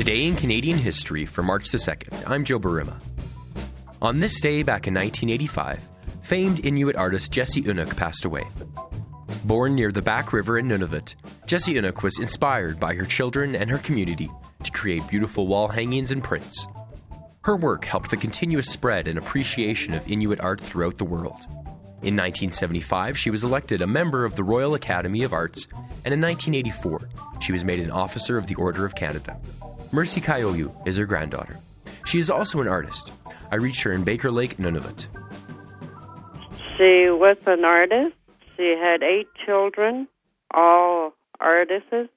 Today in Canadian history for March the 2nd, I'm Joe Barima. On this day back in 1985, famed Inuit artist Jessie Oonark passed away. Born near the Back River in Nunavut, Jessie Oonark was inspired by her children and her community to create beautiful wall hangings and prints. Her work helped the continuous spread and appreciation of Inuit art throughout the world. In 1975, she was elected a member of the Royal Academy of Arts, and in 1984, she was made an Officer of the Order of Canada. Mercy Kayoyu is her granddaughter. She is also an artist. I reached her in Baker Lake, Nunavut. She was an artist. She had eight children, all artists.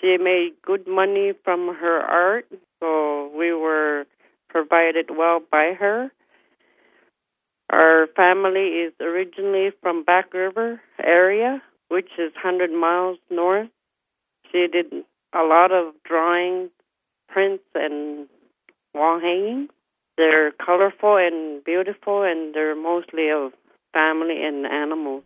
She made good money from her art, so we were provided well by her. Our family is originally from Back River area, which is 100 miles north. She did a lot of drawings, prints, and wall hangings. They're colorful and beautiful, and they're mostly of family and animals.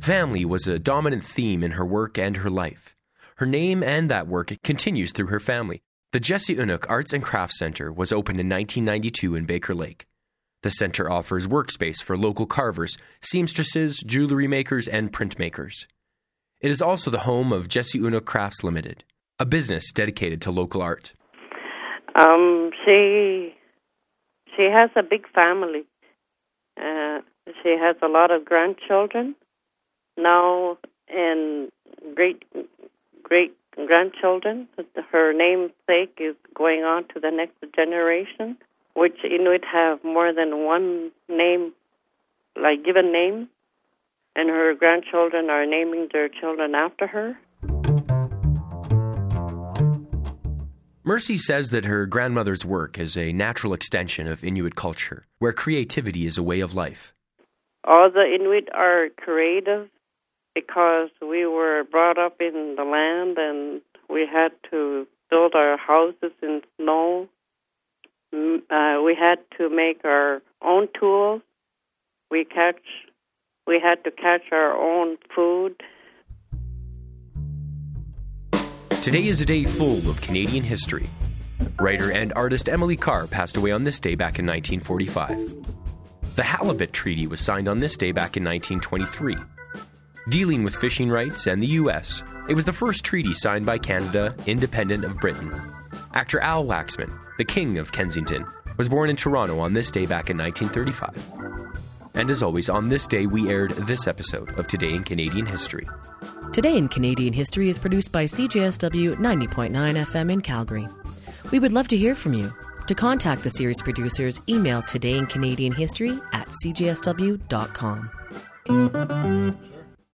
Family was a dominant theme in her work and her life. Her name and that work continues through her family. The Jessie Oonark Arts and Crafts Center was opened in 1992 in Baker Lake. The center offers workspace for local carvers, seamstresses, jewelry makers, and printmakers. It is also the home of Jessie Oonark Crafts Limited, a business dedicated to local art. Um, she she has a big family. Uh, she has a lot of grandchildren now and great great grandchildren. Her namesake is going on to the next generation, which Inuit have more than one name, like given name, and her grandchildren are naming their children after her. Mercy says that her grandmother's work is a natural extension of Inuit culture, where creativity is a way of life. All the Inuit are creative because we were brought up in the land and we had to build our houses in snow. Uh, we had to make our own tools. We catch. We had to catch our own food. Today is a day full of Canadian history. Writer and artist Emily Carr passed away on this day back in 1945. The Halibut Treaty was signed on this day back in 1923. Dealing with fishing rights and the U.S., it was the first treaty signed by Canada independent of Britain. Actor Al Waxman, the King of Kensington, was born in Toronto on this day back in 1935. And as always, on this day, we aired this episode of Today in Canadian History. Today in Canadian History is produced by CJSW 90.9 FM in Calgary. We would love to hear from you. To contact the series producers, email Today in Canadian History at cjsw.com.